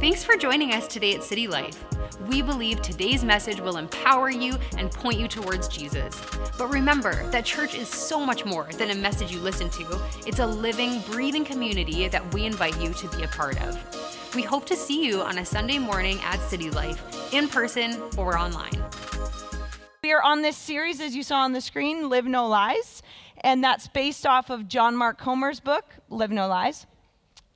Thanks for joining us today at City Life. We believe today's message will empower you and point you towards Jesus. But remember that church is so much more than a message you listen to, it's a living, breathing community that we invite you to be a part of. We hope to see you on a Sunday morning at City Life, in person or online. We are on this series, as you saw on the screen, Live No Lies, and that's based off of John Mark Comer's book, Live No Lies.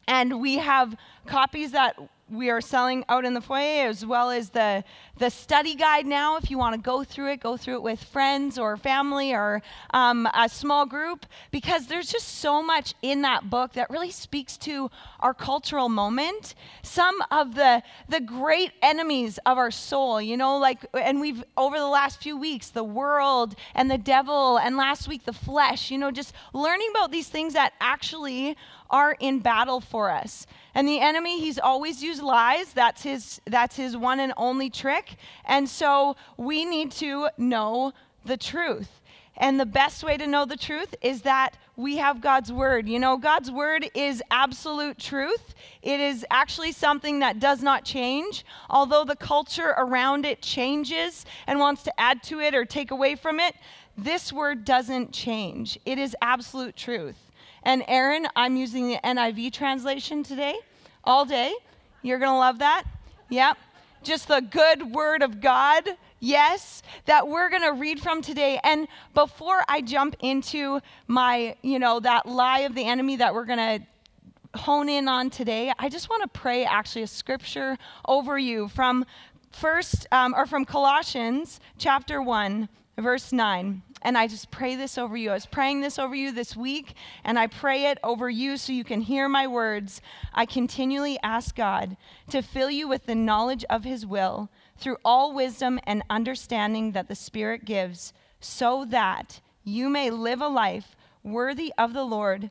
And we have copies that we are selling out in the foyer as well as the, the study guide now. If you want to go through it go through it with friends or family or um, a small group because there's just so much in that book that really speaks to our cultural moment. Some of the the great enemies of our soul you know like and we've over the last few weeks the world and the devil and last week the flesh you know just learning about these things that actually are in battle for us. And the enemy, he's always used lies. That's his that's his one and only trick. And so we need to know the truth. And the best way to know the truth is that we have God's word. You know, God's word is absolute truth. It is actually something that does not change. Although the culture around it changes and wants to add to it or take away from it, this word doesn't change. It is absolute truth. And Aaron, I'm using the NIV translation today, all day. You're going to love that. Yep. Just the good word of God, yes, that we're going to read from today. And before I jump into my, you know, that lie of the enemy that we're going to hone in on today, I just want to pray actually a scripture over you from first um, or from Colossians chapter 1 verse 9 and I just pray this over you. I was praying this over you this week, and I pray it over you so you can hear my words. I continually ask God to fill you with the knowledge of His will through all wisdom and understanding that the Spirit gives, so that you may live a life worthy of the Lord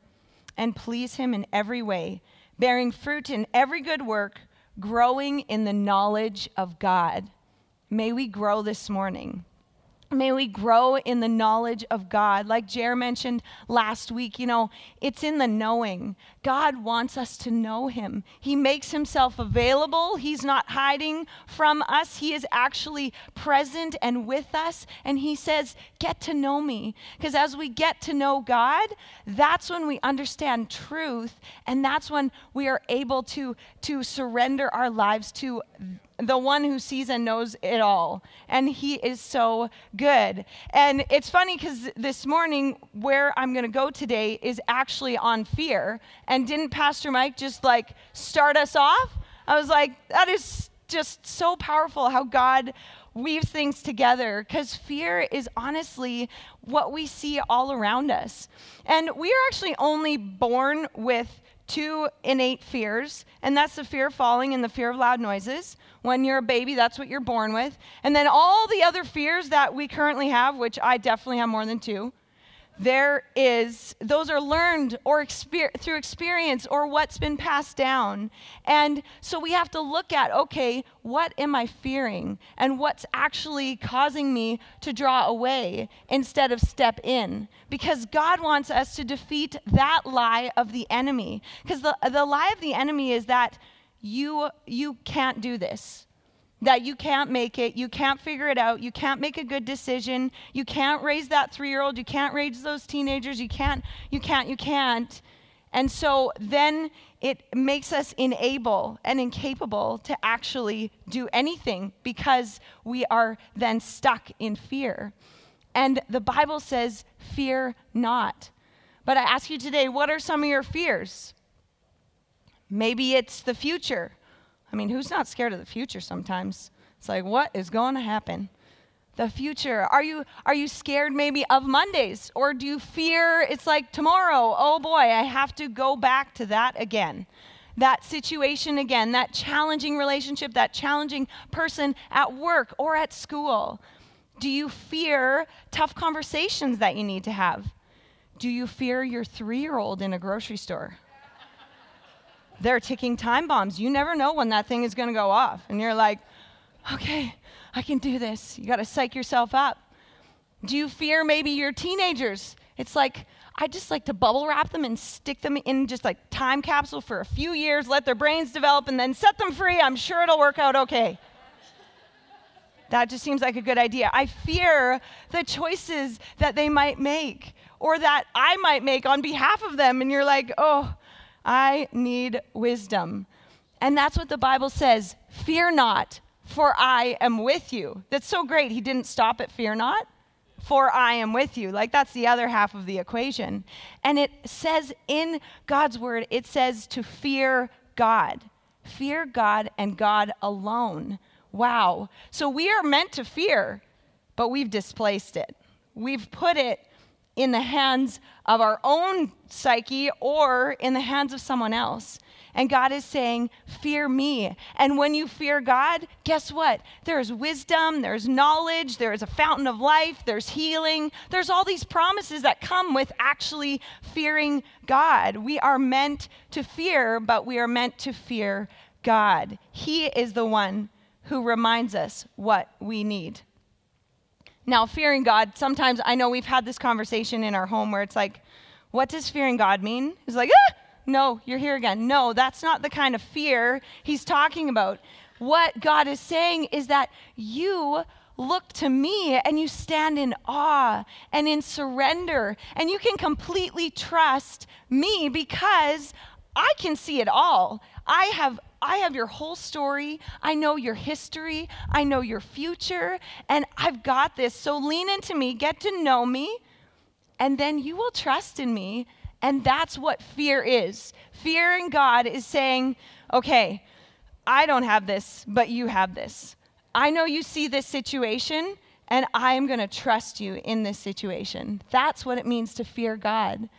and please Him in every way, bearing fruit in every good work, growing in the knowledge of God. May we grow this morning. May we grow in the knowledge of God. Like Jer mentioned last week, you know, it's in the knowing. God wants us to know Him. He makes Himself available. He's not hiding from us, He is actually present and with us. And He says, Get to know me. Because as we get to know God, that's when we understand truth. And that's when we are able to, to surrender our lives to the one who sees and knows it all. And he is so good. And it's funny because this morning, where I'm going to go today is actually on fear. And didn't Pastor Mike just like start us off? I was like, that is just so powerful how God weaves things together because fear is honestly what we see all around us. And we are actually only born with two innate fears, and that's the fear of falling and the fear of loud noises. When you're a baby, that's what you're born with. And then all the other fears that we currently have, which I definitely have more than two, there is those are learned or exper- through experience or what's been passed down. And so we have to look at okay what am i fearing? And what's actually causing me to draw away instead of step in? Because god wants us to defeat that lie of the enemy. Because the, the lie of the enemy is that you you can't do this that you can't make it, you can't figure it out, you can't make a good decision, you can't raise that 3-year-old, you can't raise those teenagers, you can't you can't you can't. And so then it makes us unable and incapable to actually do anything because we are then stuck in fear. And the Bible says, fear not. But I ask you today, what are some of your fears? Maybe it's the future. I mean, who's not scared of the future sometimes? It's like, what is going to happen? The future. Are you are you scared maybe of Mondays or do you fear it's like tomorrow? Oh boy, I have to go back to that again. That situation again, that challenging relationship, that challenging person at work or at school. Do you fear tough conversations that you need to have? Do you fear your 3-year-old in a grocery store? They're ticking time bombs. You never know when that thing is going to go off. And you're like, okay, I can do this. You got to psych yourself up. Do you fear maybe your teenagers? It's like, I just like to bubble wrap them and stick them in just like time capsule for a few years, let their brains develop, and then set them free. I'm sure it'll work out okay. that just seems like a good idea. I fear the choices that they might make or that I might make on behalf of them. And you're like, oh, I need wisdom. And that's what the Bible says fear not, for I am with you. That's so great. He didn't stop at fear not for I am with you. Like that's the other half of the equation. And it says in God's word, it says to fear God. Fear God and God alone. Wow. So we are meant to fear, but we've displaced it. We've put it in the hands of our own psyche or in the hands of someone else. And God is saying, Fear me. And when you fear God, guess what? There's wisdom, there's knowledge, there's a fountain of life, there's healing. There's all these promises that come with actually fearing God. We are meant to fear, but we are meant to fear God. He is the one who reminds us what we need. Now, fearing God, sometimes I know we've had this conversation in our home where it's like, what does fearing God mean? It's like, ah, no, you're here again. No, that's not the kind of fear he's talking about. What God is saying is that you look to me and you stand in awe and in surrender, and you can completely trust me because I can see it all. I have I have your whole story. I know your history. I know your future. And I've got this. So lean into me, get to know me, and then you will trust in me. And that's what fear is. Fear in God is saying, okay, I don't have this, but you have this. I know you see this situation, and I am going to trust you in this situation. That's what it means to fear God.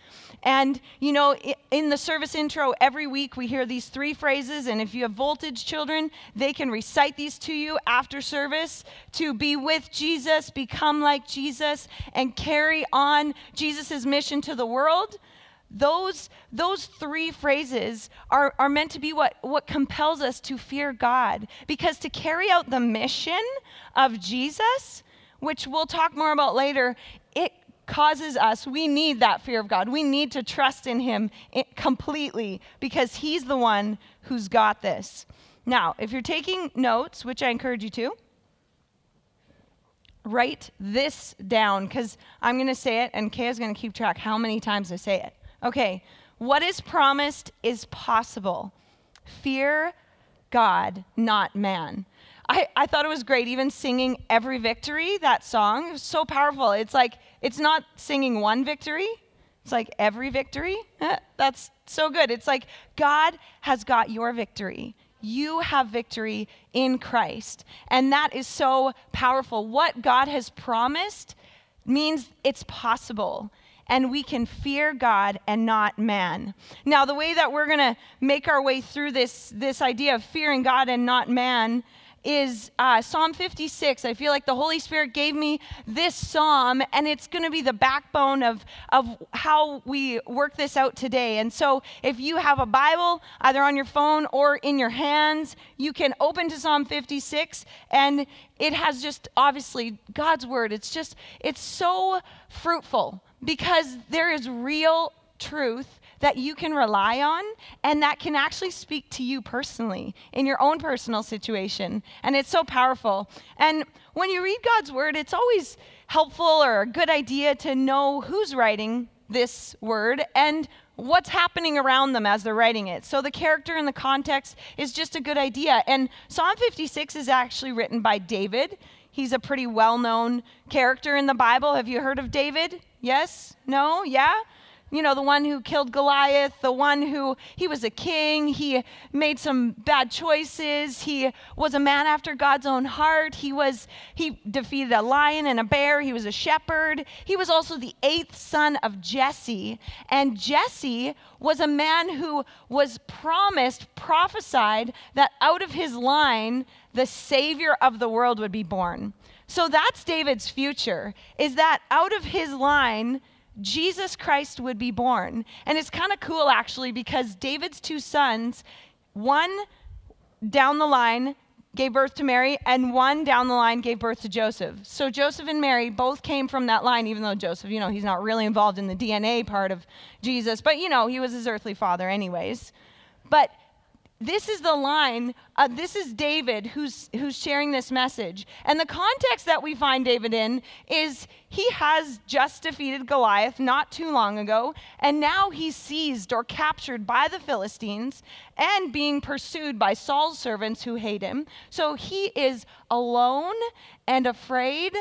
And, you know, in the service intro, every week we hear these three phrases. And if you have voltage children, they can recite these to you after service to be with Jesus, become like Jesus, and carry on Jesus' mission to the world. Those, those three phrases are, are meant to be what, what compels us to fear God. Because to carry out the mission of Jesus, which we'll talk more about later, it causes us, we need that fear of God. We need to trust in Him completely because He's the one who's got this. Now, if you're taking notes, which I encourage you to, write this down because I'm going to say it and Kay is going to keep track how many times I say it. Okay, what is promised is possible. Fear God, not man. I, I thought it was great, even singing Every Victory, that song. It was so powerful. It's like, it's not singing one victory, it's like every victory. Eh, that's so good. It's like God has got your victory. You have victory in Christ. And that is so powerful. What God has promised means it's possible and we can fear God and not man. Now, the way that we're going to make our way through this, this idea of fearing God and not man is uh, Psalm 56. I feel like the Holy Spirit gave me this psalm, and it's going to be the backbone of, of how we work this out today. And so, if you have a Bible, either on your phone or in your hands, you can open to Psalm 56, and it has just obviously God's word. It's just, it's so fruitful because there is real truth that you can rely on and that can actually speak to you personally in your own personal situation. And it's so powerful. And when you read God's word, it's always helpful or a good idea to know who's writing this word and what's happening around them as they're writing it. So the character and the context is just a good idea. And Psalm 56 is actually written by David. He's a pretty well known character in the Bible. Have you heard of David? Yes? No? Yeah? You know, the one who killed Goliath, the one who he was a king, he made some bad choices, he was a man after God's own heart, he was he defeated a lion and a bear, he was a shepherd. He was also the eighth son of Jesse, and Jesse was a man who was promised, prophesied that out of his line the savior of the world would be born. So that's David's future is that out of his line Jesus Christ would be born. And it's kind of cool actually because David's two sons, one down the line gave birth to Mary, and one down the line gave birth to Joseph. So Joseph and Mary both came from that line, even though Joseph, you know, he's not really involved in the DNA part of Jesus, but you know, he was his earthly father, anyways. But this is the line uh, this is david who's who's sharing this message. And the context that we find david in is he has just defeated goliath not too long ago and now he's seized or captured by the philistines and being pursued by saul's servants who hate him. So he is alone and afraid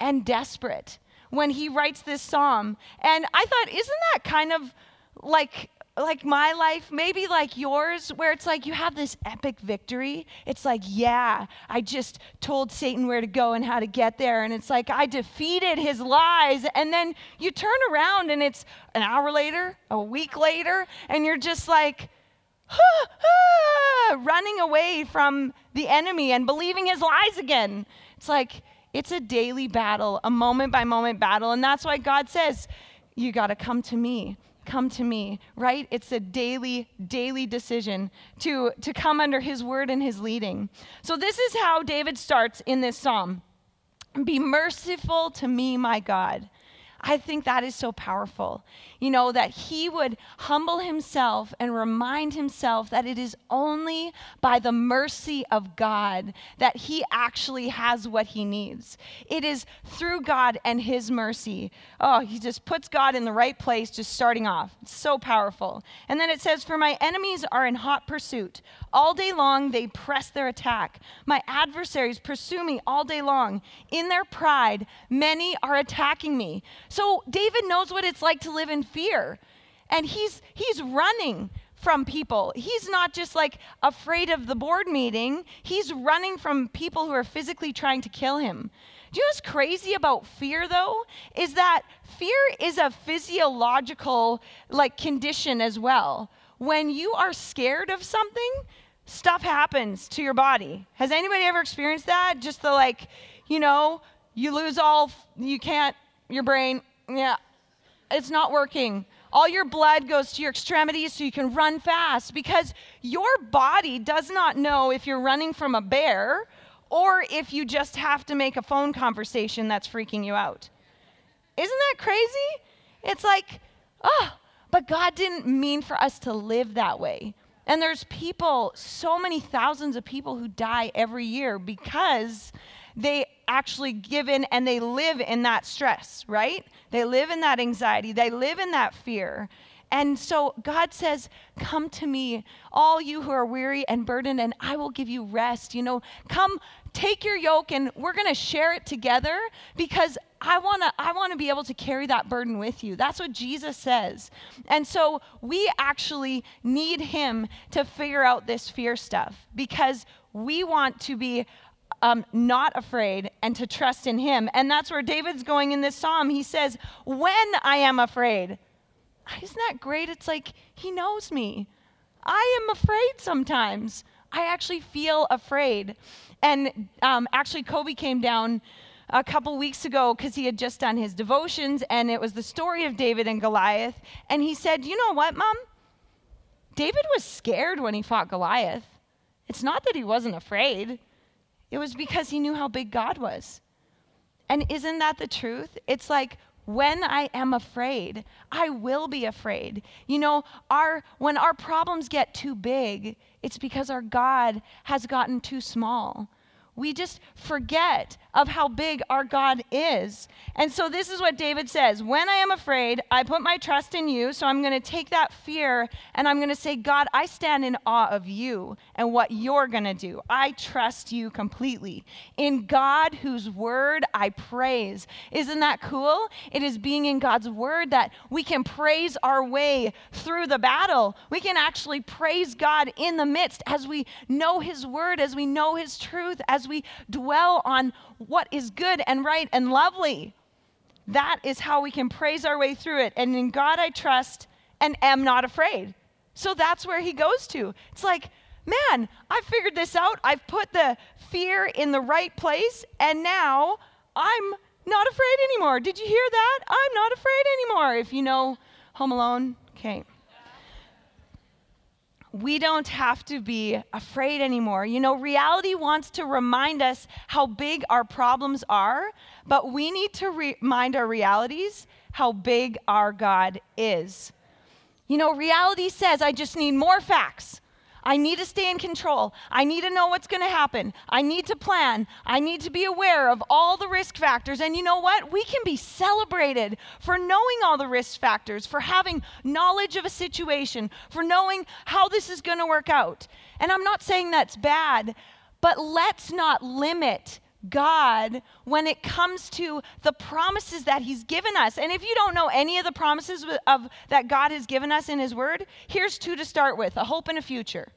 and desperate when he writes this psalm. And i thought isn't that kind of like like my life, maybe like yours, where it's like you have this epic victory. It's like, yeah, I just told Satan where to go and how to get there. And it's like, I defeated his lies. And then you turn around and it's an hour later, a week later, and you're just like, running away from the enemy and believing his lies again. It's like, it's a daily battle, a moment by moment battle. And that's why God says, you got to come to me come to me, right? It's a daily, daily decision to, to come under his word and his leading. So, this is how David starts in this psalm Be merciful to me, my God. I think that is so powerful. You know, that he would humble himself and remind himself that it is only by the mercy of God that he actually has what he needs. It is through God and his mercy. Oh, he just puts God in the right place, just starting off. It's so powerful. And then it says, For my enemies are in hot pursuit. All day long they press their attack. My adversaries pursue me all day long. In their pride, many are attacking me. So David knows what it's like to live in fear. And he's he's running from people. He's not just like afraid of the board meeting, he's running from people who are physically trying to kill him. Do you know what's crazy about fear though? Is that fear is a physiological like condition as well. When you are scared of something, stuff happens to your body. Has anybody ever experienced that? Just the like, you know, you lose all you can't your brain, yeah, it's not working. All your blood goes to your extremities so you can run fast because your body does not know if you're running from a bear or if you just have to make a phone conversation that's freaking you out. Isn't that crazy? It's like, oh, but God didn't mean for us to live that way. And there's people, so many thousands of people who die every year because they actually give in and they live in that stress, right? They live in that anxiety, they live in that fear. And so God says, Come to me, all you who are weary and burdened, and I will give you rest. You know, come take your yoke and we're going to share it together because I want to I want to be able to carry that burden with you. That's what Jesus says. And so we actually need him to figure out this fear stuff because we want to be um, not afraid and to trust in him. And that's where David's going in this psalm. He says, When I am afraid. Isn't that great? It's like he knows me. I am afraid sometimes. I actually feel afraid. And um, actually, Kobe came down a couple weeks ago because he had just done his devotions, and it was the story of David and Goliath. And he said, You know what, Mom? David was scared when he fought Goliath. It's not that he wasn't afraid, it was because he knew how big God was. And isn't that the truth? It's like when I am afraid, I will be afraid. You know, our when our problems get too big, it's because our God has gotten too small we just forget of how big our God is. And so this is what David says When I am afraid, I put my trust in you. So I'm going to take that fear and I'm going to say, God, I stand in awe of you and what you're going to do. I trust you completely. In God, whose word I praise. Isn't that cool? It is being in God's word that we can praise our way through the battle. We can actually praise God in the midst as we know his word, as we know his truth, as we dwell on what is good and right and lovely. That is how we can praise our way through it. And in God I trust and am not afraid. So that's where he goes to. It's like, man, I figured this out. I've put the fear in the right place, and now I'm not afraid anymore. Did you hear that? I'm not afraid anymore. If you know Home Alone, okay. We don't have to be afraid anymore. You know, reality wants to remind us how big our problems are, but we need to remind our realities how big our God is. You know, reality says, I just need more facts. I need to stay in control. I need to know what's going to happen. I need to plan. I need to be aware of all the risk factors. And you know what? We can be celebrated for knowing all the risk factors, for having knowledge of a situation, for knowing how this is going to work out. And I'm not saying that's bad, but let's not limit God when it comes to the promises that He's given us. And if you don't know any of the promises of, that God has given us in His Word, here's two to start with a hope and a future.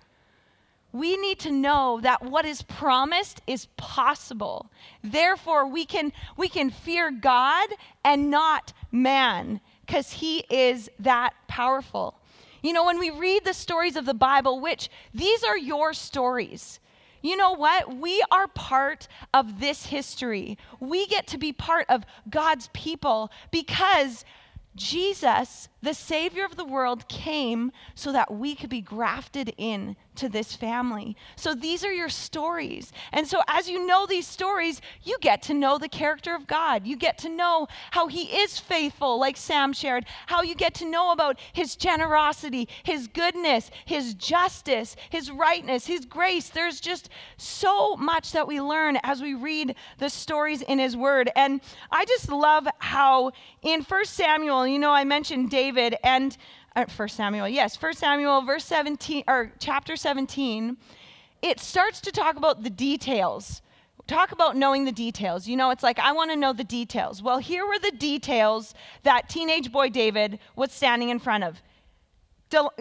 We need to know that what is promised is possible. Therefore, we can, we can fear God and not man because He is that powerful. You know, when we read the stories of the Bible, which these are your stories, you know what? We are part of this history. We get to be part of God's people because Jesus, the Savior of the world, came so that we could be grafted in to this family. So these are your stories. And so as you know these stories, you get to know the character of God. You get to know how he is faithful, like Sam shared, how you get to know about his generosity, his goodness, his justice, his rightness, his grace. There's just so much that we learn as we read the stories in his word. And I just love how in First Samuel, you know, I mentioned David and uh, 1 Samuel, yes, First Samuel, verse 17, or chapter 17, it starts to talk about the details. Talk about knowing the details. You know, it's like, I want to know the details. Well, here were the details that teenage boy David was standing in front of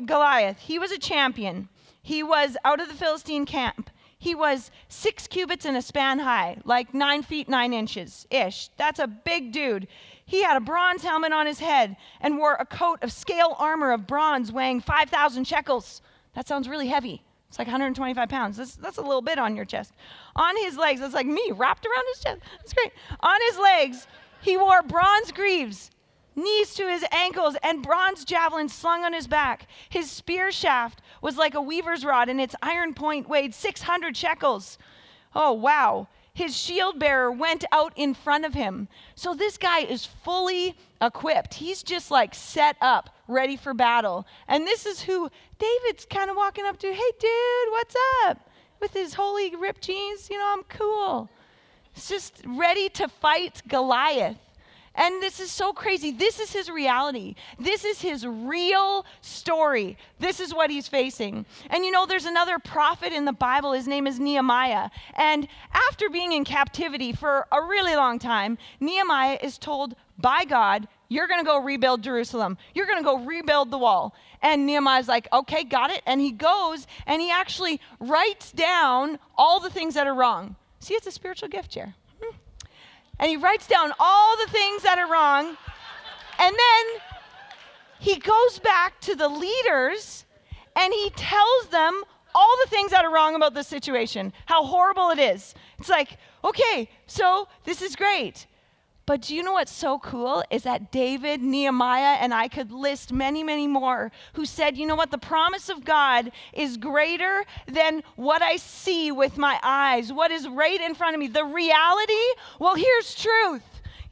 Goliath. He was a champion, he was out of the Philistine camp. He was six cubits and a span high, like nine feet nine inches ish. That's a big dude. He had a bronze helmet on his head and wore a coat of scale armor of bronze weighing 5,000 shekels. That sounds really heavy. It's like 125 pounds. That's, that's a little bit on your chest. On his legs, it's like me wrapped around his chest. That's great. On his legs, he wore bronze greaves, knees to his ankles, and bronze javelins slung on his back. His spear shaft was like a weaver's rod, and its iron point weighed 600 shekels. Oh, wow his shield bearer went out in front of him. So this guy is fully equipped. He's just like set up, ready for battle. And this is who David's kind of walking up to. Hey, dude, what's up? With his holey ripped jeans, you know, I'm cool. He's just ready to fight Goliath. And this is so crazy. This is his reality. This is his real story. This is what he's facing. And you know, there's another prophet in the Bible. His name is Nehemiah. And after being in captivity for a really long time, Nehemiah is told by God, You're going to go rebuild Jerusalem. You're going to go rebuild the wall. And Nehemiah's like, Okay, got it. And he goes and he actually writes down all the things that are wrong. See, it's a spiritual gift here and he writes down all the things that are wrong. And then he goes back to the leaders and he tells them all the things that are wrong about the situation, how horrible it is. It's like, okay, so this is great. But do you know what's so cool is that David, Nehemiah, and I could list many, many more who said, you know what, the promise of God is greater than what I see with my eyes, what is right in front of me. The reality, well, here's truth.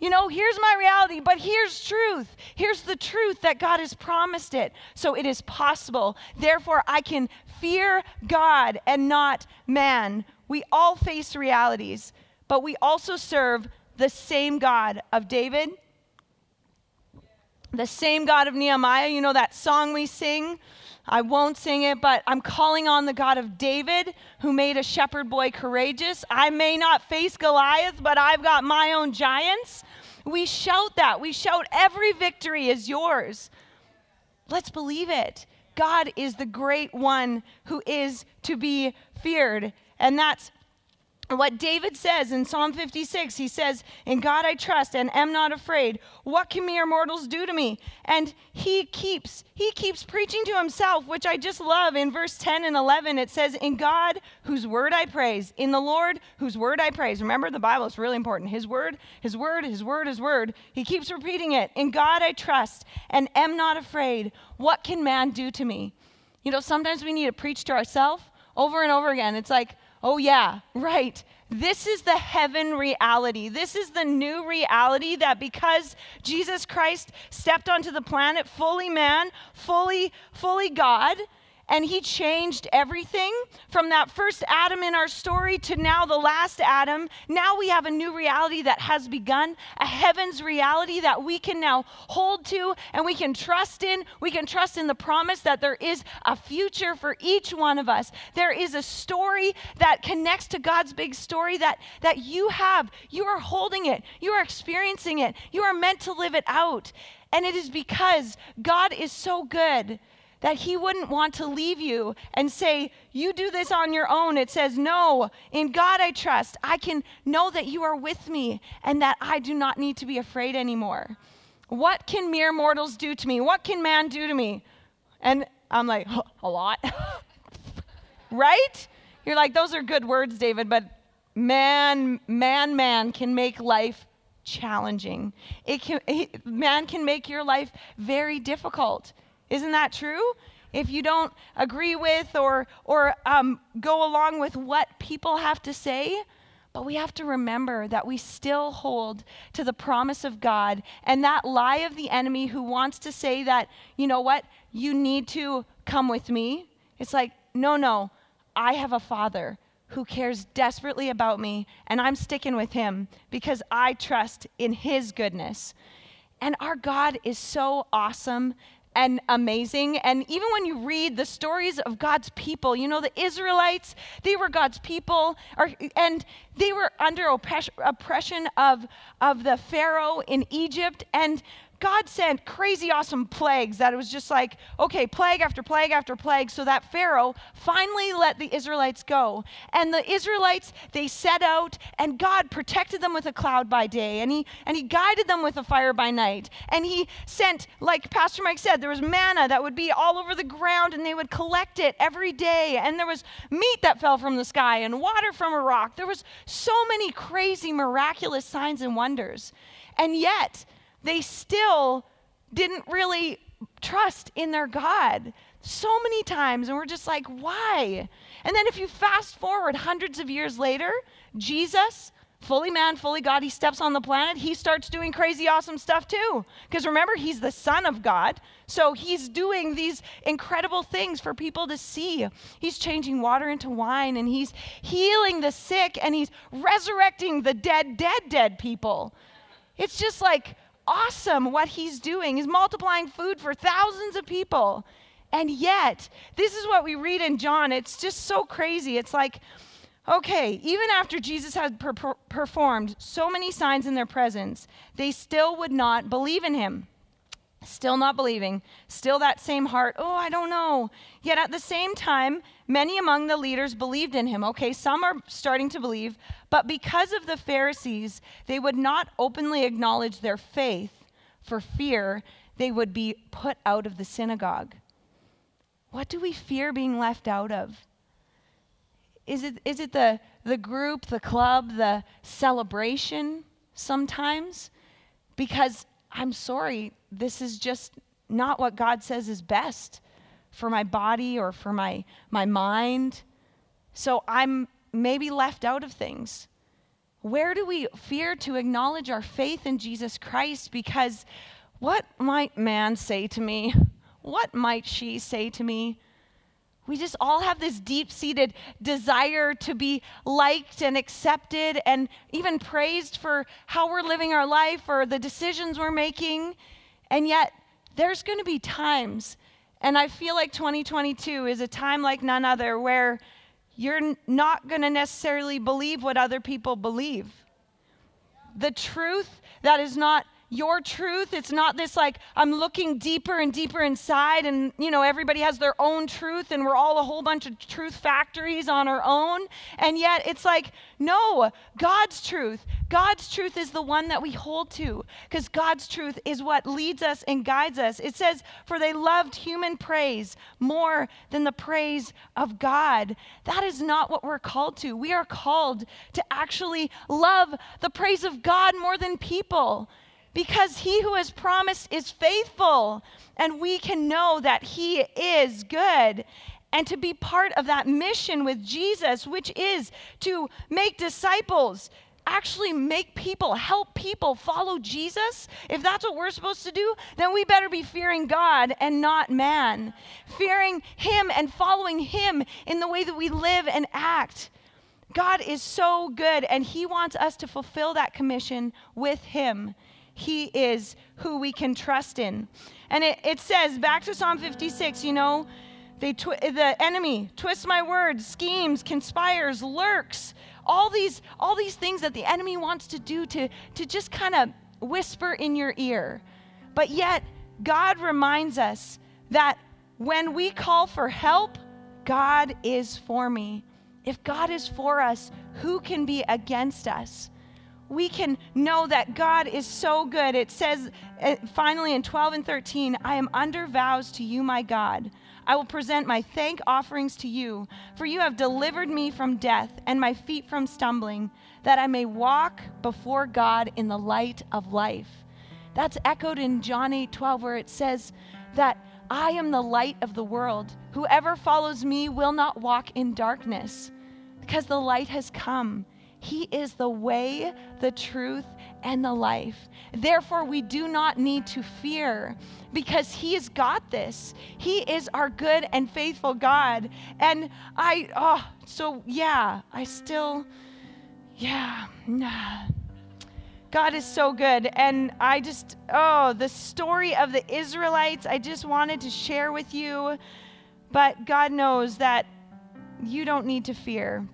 You know, here's my reality, but here's truth. Here's the truth that God has promised it. So it is possible. Therefore, I can fear God and not man. We all face realities, but we also serve the same God of David, the same God of Nehemiah. You know that song we sing? I won't sing it, but I'm calling on the God of David who made a shepherd boy courageous. I may not face Goliath, but I've got my own giants. We shout that. We shout, every victory is yours. Let's believe it. God is the great one who is to be feared. And that's what David says in Psalm 56, he says, In God I trust and am not afraid. What can mere mortals do to me? And he keeps, he keeps preaching to himself, which I just love. In verse 10 and 11, it says, In God whose word I praise, in the Lord whose word I praise. Remember, the Bible is really important. His word, his word, his word, his word. He keeps repeating it. In God I trust and am not afraid. What can man do to me? You know, sometimes we need to preach to ourselves over and over again. It's like, oh, yeah, right. This is the heaven reality. This is the new reality that because Jesus Christ stepped onto the planet fully man, fully fully God, and he changed everything from that first Adam in our story to now the last Adam. Now we have a new reality that has begun, a heaven's reality that we can now hold to and we can trust in. We can trust in the promise that there is a future for each one of us. There is a story that connects to God's big story that, that you have. You are holding it, you are experiencing it, you are meant to live it out. And it is because God is so good that he wouldn't want to leave you and say, You do this on your own. It says, No, in God I trust. I can know that you are with me and that I do not need to be afraid anymore. What can mere mortals do to me? What can man do to me? And I'm like, A lot. right? You're like, Those are good words, David, but man, man, man can make life challenging. It can, it, man can make your life very difficult. Isn't that true? If you don't agree with or, or um, go along with what people have to say, but we have to remember that we still hold to the promise of God and that lie of the enemy who wants to say that, you know what, you need to come with me. It's like, no, no, I have a father who cares desperately about me, and I'm sticking with him because I trust in his goodness. And our God is so awesome and amazing. And even when you read the stories of God's people, you know, the Israelites, they were God's people, or, and they were under oppression of, of the Pharaoh in Egypt. And God sent crazy awesome plagues that it was just like, okay, plague after plague after plague, so that Pharaoh finally let the Israelites go. And the Israelites, they set out, and God protected them with a cloud by day, and He and He guided them with a fire by night. And He sent, like Pastor Mike said, there was manna that would be all over the ground, and they would collect it every day. And there was meat that fell from the sky and water from a rock. There was so many crazy, miraculous signs and wonders. And yet, they still didn't really trust in their God so many times. And we're just like, why? And then if you fast forward hundreds of years later, Jesus, fully man, fully God, he steps on the planet, he starts doing crazy awesome stuff too. Because remember, he's the Son of God. So he's doing these incredible things for people to see. He's changing water into wine and he's healing the sick and he's resurrecting the dead, dead, dead people. It's just like, awesome what he's doing. He's multiplying food for thousands of people. And yet, this is what we read in John. It's just so crazy. It's like, okay, even after Jesus had per- per- performed so many signs in their presence, they still would not believe in him. Still not believing, still that same heart, oh, I don't know. Yet at the same time, many among the leaders believed in him. Okay, some are starting to believe, but because of the Pharisees, they would not openly acknowledge their faith for fear they would be put out of the synagogue. What do we fear being left out of? Is it, is it the, the group, the club, the celebration sometimes? Because I'm sorry, this is just not what God says is best for my body or for my, my mind. So I'm maybe left out of things. Where do we fear to acknowledge our faith in Jesus Christ? Because what might man say to me? What might she say to me? We just all have this deep seated desire to be liked and accepted and even praised for how we're living our life or the decisions we're making. And yet, there's going to be times, and I feel like 2022 is a time like none other where you're not going to necessarily believe what other people believe. The truth that is not your truth. It's not this like I'm looking deeper and deeper inside, and you know, everybody has their own truth, and we're all a whole bunch of truth factories on our own. And yet it's like, no, God's truth. God's truth is the one that we hold to, because God's truth is what leads us and guides us. It says, For they loved human praise more than the praise of God. That is not what we're called to. We are called to actually love the praise of God more than people. because he who has promised is faithful, and we can know that he is good. And to be part of that mission with Jesus, which is to make disciples, actually make people, help people follow Jesus, if that's what we're supposed to do, then we better be fearing God and not man. Fearing Him and following Him in the way that we live and act. God is so good, and He wants us to fulfill that commission with Him. He is who we can trust in. And it, it says, back to Psalm 56, you know, they twi- the enemy twists my words, schemes, conspires, lurks all these all these things that the enemy wants to do to to just kind of whisper in your ear but yet god reminds us that when we call for help god is for me if god is for us who can be against us we can know that God is so good. It says uh, finally in 12 and 13, I am under vows to you, my God. I will present my thank offerings to you, for you have delivered me from death and my feet from stumbling, that I may walk before God in the light of life. That's echoed in John 8 12, where it says that I am the light of the world. Whoever follows me will not walk in darkness, because the light has come. He is the way, the truth, and the life. Therefore, we do not need to fear because He has got this. He is our good and faithful God. And I, oh, so yeah, I still, yeah, nah. God is so good. And I just, oh, the story of the Israelites, I just wanted to share with you. But God knows that you don't need to fear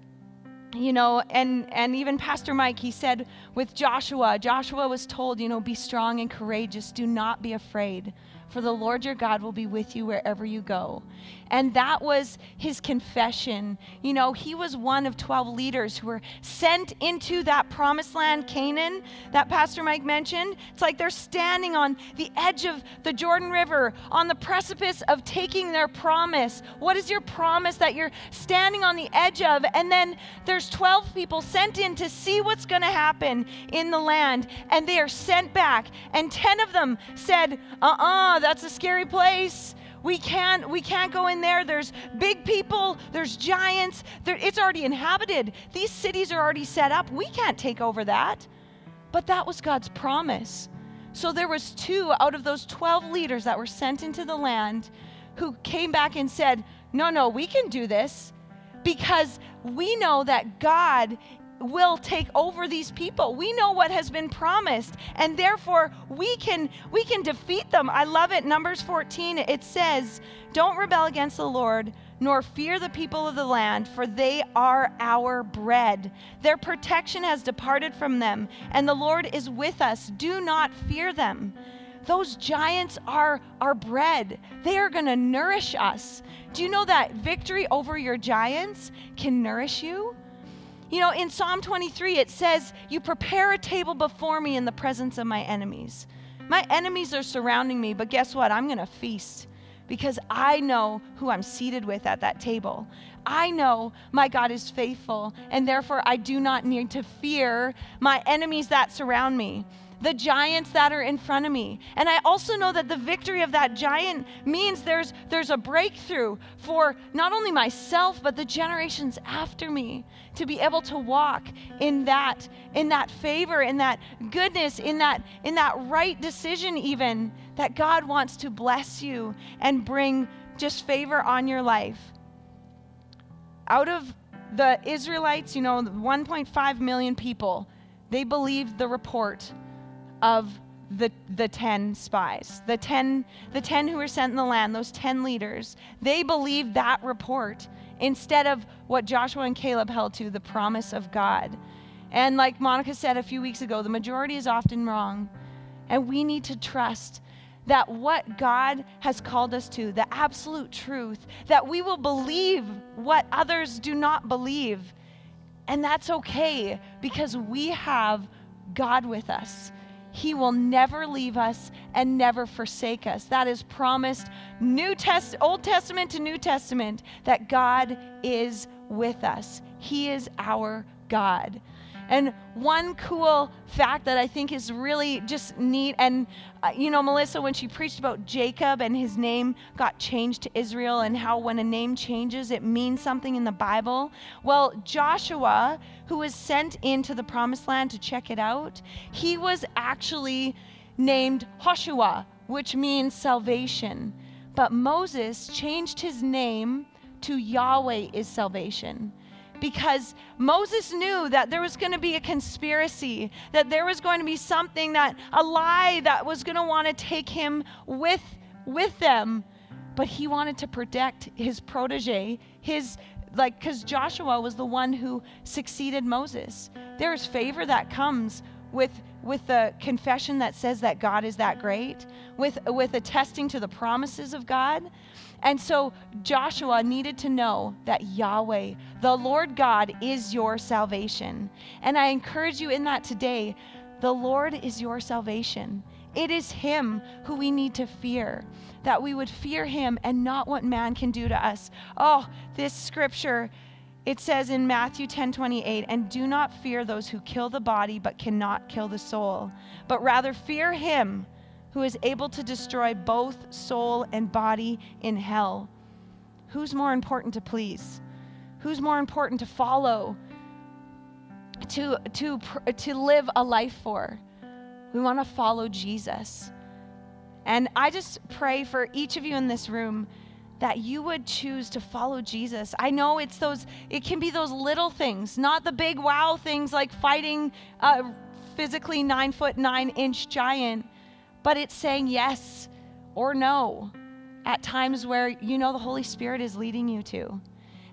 you know and and even pastor mike he said with joshua joshua was told you know be strong and courageous. Do not be afraid for the Lord your God will be with you wherever you go. And that was his confession. You know, he was one of 12 leaders who were sent into that promised land, Canaan, that Pastor Mike mentioned. It's like they're standing on the edge of the Jordan River, on the precipice of taking their promise. What is your promise that you're standing on the edge of? And then there's 12 people sent in to see what's going to happen in the land, and they are sent back. And 10 of them said, uh uh that's a scary place. We can't, we can't go in there. There's big people, there's giants. There, it's already inhabited. These cities are already set up. We can't take over that. But that was God's promise. So there was two out of those 12 leaders that were sent into the land who came back and said, "No, no, we can do this because we know that God will take over these people. We know what has been promised and therefore we can we can defeat them. I love it. Numbers 14 it says, "Don't rebel against the Lord." Nor fear the people of the land, for they are our bread. Their protection has departed from them, and the Lord is with us. Do not fear them those giants are our bread. They are going to nourish us. Do you know that victory over your giants can nourish you? You know, in Psalm 23, it says, You prepare a table before me in the presence of my enemies. My enemies are surrounding me, but guess what? I'm going to feast because I know who I'm seated with at that table. I know my God is faithful, and therefore I do not need to fear my enemies that surround me the giants that are in front of me. And I also know that the victory of that giant means there's, there's a breakthrough for not only myself, but the generations after me to be able to walk in that, in that favor, in that goodness, in that, in that right decision, even that God wants to bless you and bring just favor on your life. Out of the Israelites, you know, 1.5 million people, they believed the report of the, the 10 spies, the 10, the 10 who were sent in the land, those 10 leaders, they believed that report instead of what Joshua and Caleb held to, the promise of God. And like Monica said a few weeks ago, the majority is often wrong. And we need to trust that what God has called us to, the absolute truth, that we will believe what others do not believe. And that's okay because we have God with us. He will never leave us and never forsake us. That is promised New Test Old Testament to New Testament that God is with us. He is our God. And one cool fact that I think is really just neat, and uh, you know, Melissa, when she preached about Jacob and his name got changed to Israel, and how when a name changes, it means something in the Bible. Well, Joshua, who was sent into the promised land to check it out, he was actually named Hoshua, which means salvation. But Moses changed his name to Yahweh is salvation because Moses knew that there was going to be a conspiracy, that there was going to be something that a lie that was going to want to take him with with them. But he wanted to protect his protege, his like cuz Joshua was the one who succeeded Moses. There's favor that comes with with the confession that says that God is that great, with with attesting to the promises of God. And so Joshua needed to know that Yahweh, the Lord God, is your salvation. And I encourage you in that today. The Lord is your salvation. It is Him who we need to fear, that we would fear Him and not what man can do to us. Oh, this scripture. It says in Matthew 10 28, and do not fear those who kill the body but cannot kill the soul, but rather fear him who is able to destroy both soul and body in hell. Who's more important to please? Who's more important to follow? To, to, to live a life for? We want to follow Jesus. And I just pray for each of you in this room that you would choose to follow Jesus. I know it's those, it can be those little things, not the big wow things like fighting a physically nine foot nine inch giant, but it's saying yes or no at times where you know the Holy Spirit is leading you to.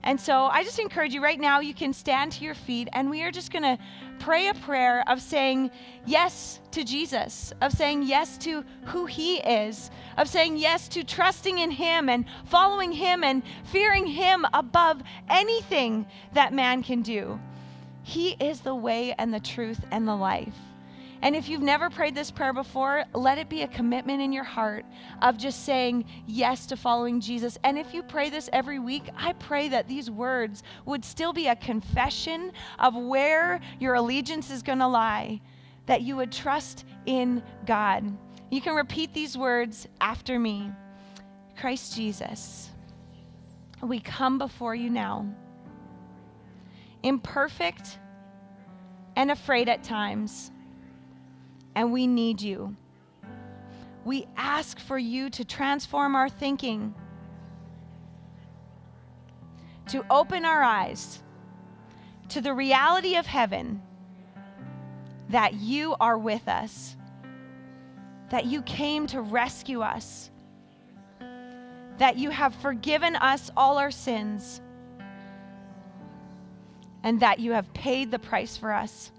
And so I just encourage you right now, you can stand to your feet and we are just going to pray a prayer of saying yes to Jesus, of saying yes to who he is, of saying yes to trusting in him and following him and fearing him above anything that man can do. He is the way and the truth and the life. And if you've never prayed this prayer before, let it be a commitment in your heart of just saying yes to following Jesus. And if you pray this every week, I pray that these words would still be a confession of where your allegiance is going to lie, that you would trust in God. You can repeat these words after me Christ Jesus, we come before you now, imperfect and afraid at times and we need you. We ask for you to transform our thinking, to open our eyes to the reality of heaven that you are with us, that you came to rescue us, that you have forgiven us all our sins, and that you have paid the price for us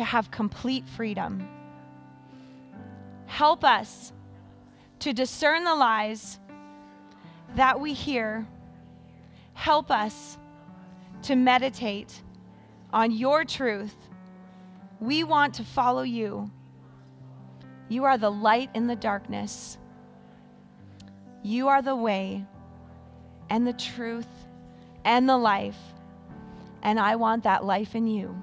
to have complete freedom. Help us to discern the lies that we hear. Help us to meditate on your truth. We want to follow you. You are the light in the darkness. You are the way and the truth and the life. And I want that life in you.